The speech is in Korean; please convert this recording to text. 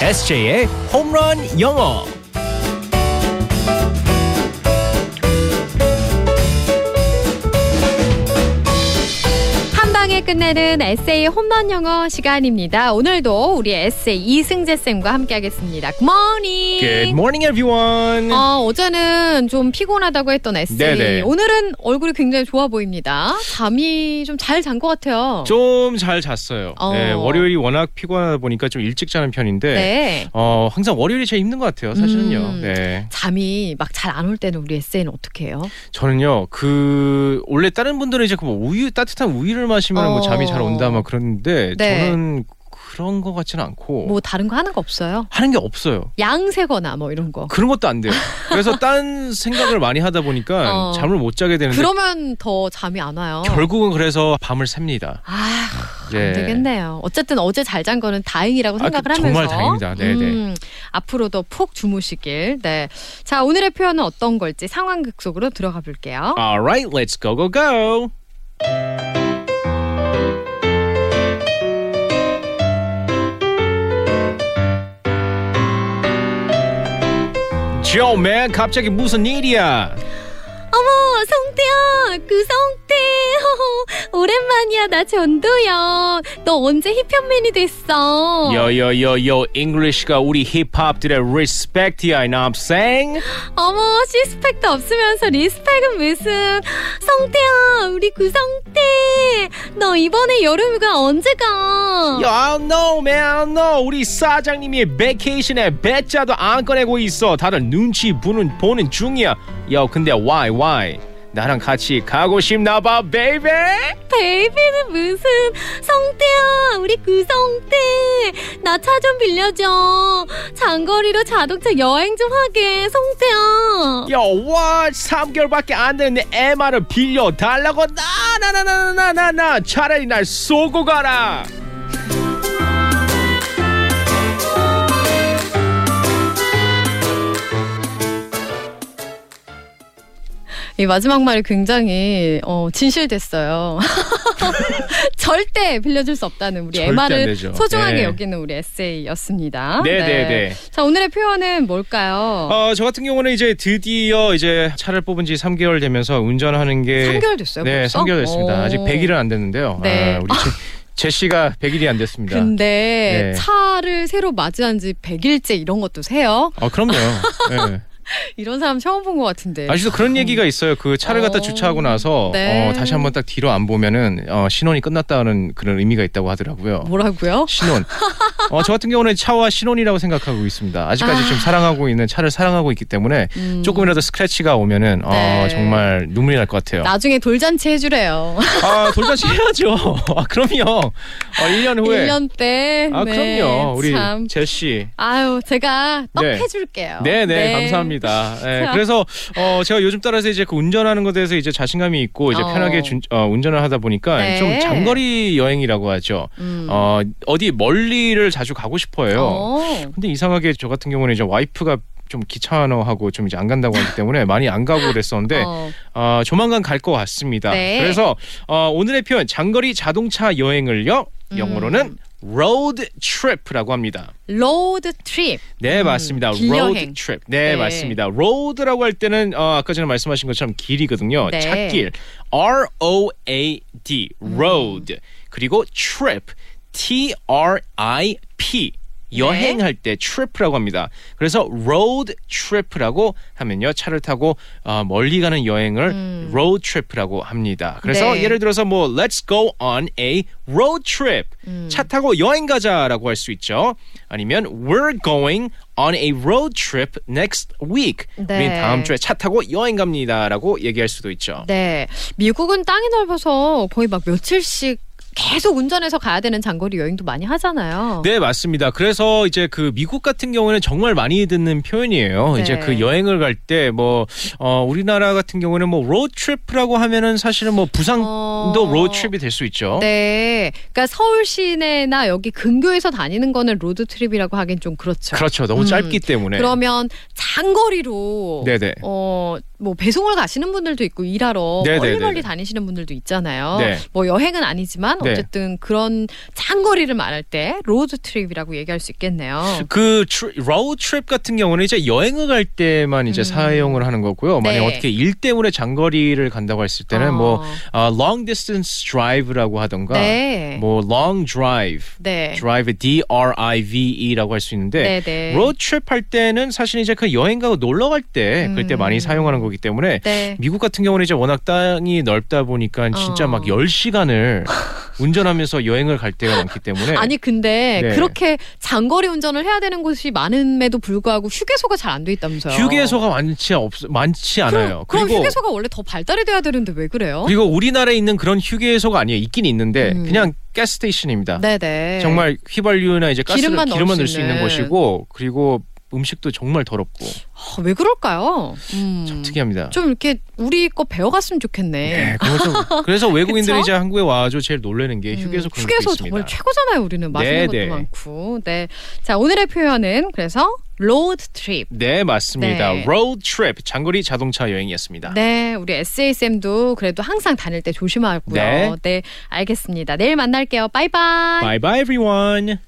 SJ의 홈런 영어. 끝내는 에세이 홈런 영어 시간입니다. 오늘도 우리 에세이 이승재 쌤과 함께하겠습니다. 굿모닝. Good morning, everyone. 어, 어제는 좀 피곤하다고 했던 에세이. 네네. 오늘은 얼굴이 굉장히 좋아 보입니다. 잠이 좀 잘 잔 것 같아요. 좀 잘 잤어요. 어. 네, 월요일이 워낙 피곤하다 보니까 좀 일찍 자는 편인데 네. 어, 항상 월요일이 제일 힘든 것 같아요. 사실은요. 음. 네. 잠이 막 잘 안 올 때는 우리 에세이는 어떻게 해요? 저는요. 그 원래 다른 분들은 이제 그뭐 우유 따뜻한 우유를 마시면 뭐 어. 잠이 잘 온다 막 그러는데 네. 저는 그런 것 같지는 않고 뭐 다른 거 하는 거 없어요? 하는 게 없어요. 양 세거나 뭐 이런 거. 그런 것도 안 돼요. 그래서 딴 생각을 많이 하다 보니까 어. 잠을 못 자게 되는데 그러면 더 잠이 안 와요. 결국은 그래서 밤을 셉니다. 아, 네. 안 되겠네요. 어쨌든 어제 잘 잔 거는 다행이라고 아, 생각을 그, 하면서 정말 다행입니다. 네, 네. 음, 앞으로도 푹 주무시길. 네. 자, 오늘의 표현은 어떤 걸지 상황극 속으로 들어가 볼게요. Alright, let's go go go. Yo man, 갑자기 무슨 일이야? 어머, 성태야, 그 성태. 오랜만이야, 나 전도연. 너 언제 힙합맨이 됐어? 요요요요 잉글리시가 우리 힙합들의 respect야 you know what I'm saying? 어머, 스펙도 없으면서 respect은 무슨. 성태야, 우리 그 성태. 너 이번에 여름휴가 언제 가? Don't know, man, I don't know. 우리 사장님이 vacation에 베 자도 안 꺼내고 있어. 다들 눈치 보는 보는 중이야. Yo, 근데 why, why? 나랑 같이 가고 싶나 봐, baby. baby는 무슨 성태야 우리 그 성태 나 차 좀 빌려줘 장거리로 자동차 여행 좀 하게 성태야 yo, 와, 3개월밖에 안 되는데 애마를 빌려 달라고 나나나나나나나 차라리 날 쏘고 가라. 이 마지막 말이 굉장히 어, 진실됐어요 절대 빌려줄 수 없다는 우리 되죠. 소중하게 네. 여기는 우리 에세이였습니다 네, 네, 네. 자 오늘의 표현은 뭘까요? 어, 저 같은 경우는 이제 드디어 이제 차를 뽑은 지 3개월 되면서 운전하는 게 3개월 됐어요 네, 벌써? 3개월 됐습니다. 오. 아직 100일은 안 됐는데요. 네. 아, 우리 제, 제시가 100일이 안 됐습니다. 근데 네. 차를 새로 맞이한 지 100일째 이런 것도 세요? 어, 그럼요. 네. 이런 사람 처음 본 것 같은데. 아직도 그런 얘기가 있어요. 그 차를 갖다 어. 주차하고 나서 네. 어, 다시 한번 딱 뒤로 안 보면은 어, 신혼이 끝났다는 그런 의미가 있다고 하더라고요. 뭐라고요? 신혼. 어, 저 같은 경우는 차와 신혼이라고 생각하고 있습니다. 아직까지 아. 좀 사랑하고 있는 차를 사랑하고 있기 때문에 음, 조금이라도 스크래치가 오면은 어, 네. 정말 눈물이 날 것 같아요. 나중에 돌잔치 해주래요. 아, 돌잔치 해야죠. 아, 그럼요. 어, 1년 후에. 1년 때. 아, 네, 그럼요. 우리 참. 제시. 아유, 제가 떡 네. 해줄게요. 네, 네, 감사합니다. 네, 자. 그래서 어, 제가 요즘 따라서 이제 그 운전하는 것에 대해서 이제 자신감이 있고 이제 어. 편하게 준- 어, 운전을 하다 보니까 네. 좀 장거리 여행이라고 하죠. 음. 어, 어디 멀리를 자주 가고 싶어요. 어. 근데 이상하게 저 같은 경우는 이제 와이프가 좀 귀찮아하고 좀 이제 안 간다고 하기 때문에 많이 안 가고 그랬었는데 어. 어, 조만간 갈 것 같습니다. 네. 그래서 어, 오늘의 표현 장거리 자동차 여행을요 음. 영어로는 road trip라고 합니다. Road trip. 네 음, 맞습니다. 길 road 여행. trip. 네, 네. 맞습니다. road라고 할 때는 어, 아까 전에 말씀하신 것처럼 길이거든요. 네. 찻길 R O A D 음. road 그리고 trip T R I P 여행할 때 trip라고 합니다. 그래서 road trip라고 하면요 차를 타고 어, 멀리 가는 여행을 음. road trip라고 합니다. 그래서 네. 예를 들어서 뭐 let's go on a road trip 음. 차 타고 여행 가자라고 할 수 있죠. 아니면 we're going on a road trip next week. 네. 우린 다음 주에 차 타고 여행 갑니다라고 얘기할 수도 있죠. 네. 미국은 땅이 넓어서 거의 막 며칠씩 계속 운전해서 가야 되는 장거리 여행도 많이 하잖아요. 네, 맞습니다. 그래서 이제 그 미국 같은 경우에는 정말 많이 듣는 표현이에요. 네. 이제 그 여행을 갈 때 뭐 어, 우리나라 같은 경우는 뭐 road trip이라고 하면은 사실은 뭐 부산도 어. road trip이 될 수 있죠. 네. 그러니까 서울 시내나 여기 근교에서 다니는 거는 road trip이라고 하긴 좀 그렇죠. 그렇죠. 너무 음. 짧기 때문에. 그러면 장거리로 네네. 어, 뭐 배송을 가시는 분들도 있고 일하러 네네네네. 멀리 멀리 다니시는 분들도 있잖아요. 네. 뭐 여행은 아니지만 네. 어쨌든 그런 장거리를 말할 때 road trip이라고 얘기할 수 있겠네요. 그 road trip 같은 경우는 이제 여행을 갈 때만 이제 음. 사용을 하는 거고요. 만약 네. 어떻게 일 때문에 장거리를 간다고 했을 때는 뭐 어. 어, long distance drive라고 하던가 네. 뭐 long drive, 네. drive D R I V E라고 할 수 있는데 네, 네. road trip 할 때는 사실 이제 그 여행 가고 놀러 갈때 그때 음. 많이 사용하는 거기 때문에 네. 미국 같은 경우는 이제 워낙 땅이 넓다 보니까 진짜 어. 막 10시간을 운전하면서 여행을 갈 때가 많기 때문에 아니 근데 네. 그렇게 장거리 운전을 해야 되는 곳이 많음에도 불구하고 휴게소가 잘 안 돼 있다면서요. 휴게소가 많지 없 많지 않아요. 그럼, 그리고 휴게소가 원래 더 발달이 돼야 되는데 왜 그래요? 그리고 우리나라에 있는 그런 휴게소가 아니에요. 있긴 있는데 음. 그냥 가스 스테이션입니다. 네네. 정말 휘발유나 이제 가스를 기름만 기름만, 넣을 수 있는. 곳이고 그리고 음식도 정말 더럽고 아, 왜 그럴까요? 음. 참 특이합니다. 좀 이렇게 우리 거 배워갔으면 좋겠네. 네, 그래서, 좀- 그래서 외국인들이? 이제 한국에 와가지고 제일 놀라는 게 음, 휴게소 그런 휴게소 게 있습니다. 정말 최고잖아요. 우리는 맛있는 네, 것도 네. 많고. 네. 자 오늘의 표현은 그래서 road trip. 네, 맞습니다. 네. road trip 장거리 자동차 여행이었습니다. 네, 우리 SJ쌤도 그래도 항상 다닐 때 조심하고요. 네. 네, 알겠습니다. 내일 만날게요. Bye bye. Bye bye everyone.